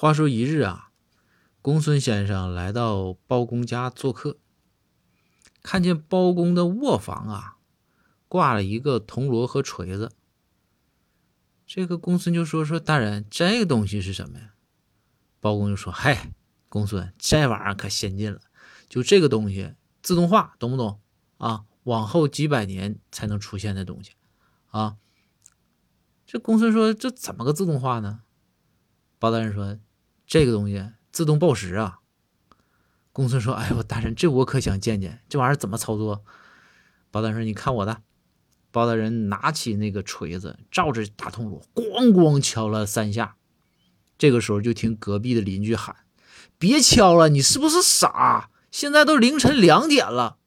话说一日啊，公孙先生来到包公家做客，看见包公的卧房啊，挂了一个铜锣和锤子。这个公孙就说：“说大人，这个东西是什么呀？”包公就说：“嗨，公孙，这玩意儿可先进了，就这个东西自动化，懂不懂啊？往后几百年才能出现的东西啊。”这公孙说：“这怎么个自动化呢？”包大人说：“这个东西自动报时啊。”公孙说：“哎呦，大人，这我可想见见，这玩意儿怎么操作？”包大人说：“你看我的。”包大人拿起那个锤子，照着大铜锣，咣咣敲了三下。这个时候，就听隔壁的邻居喊：“别敲了，你是不是傻？现在都凌晨两点了，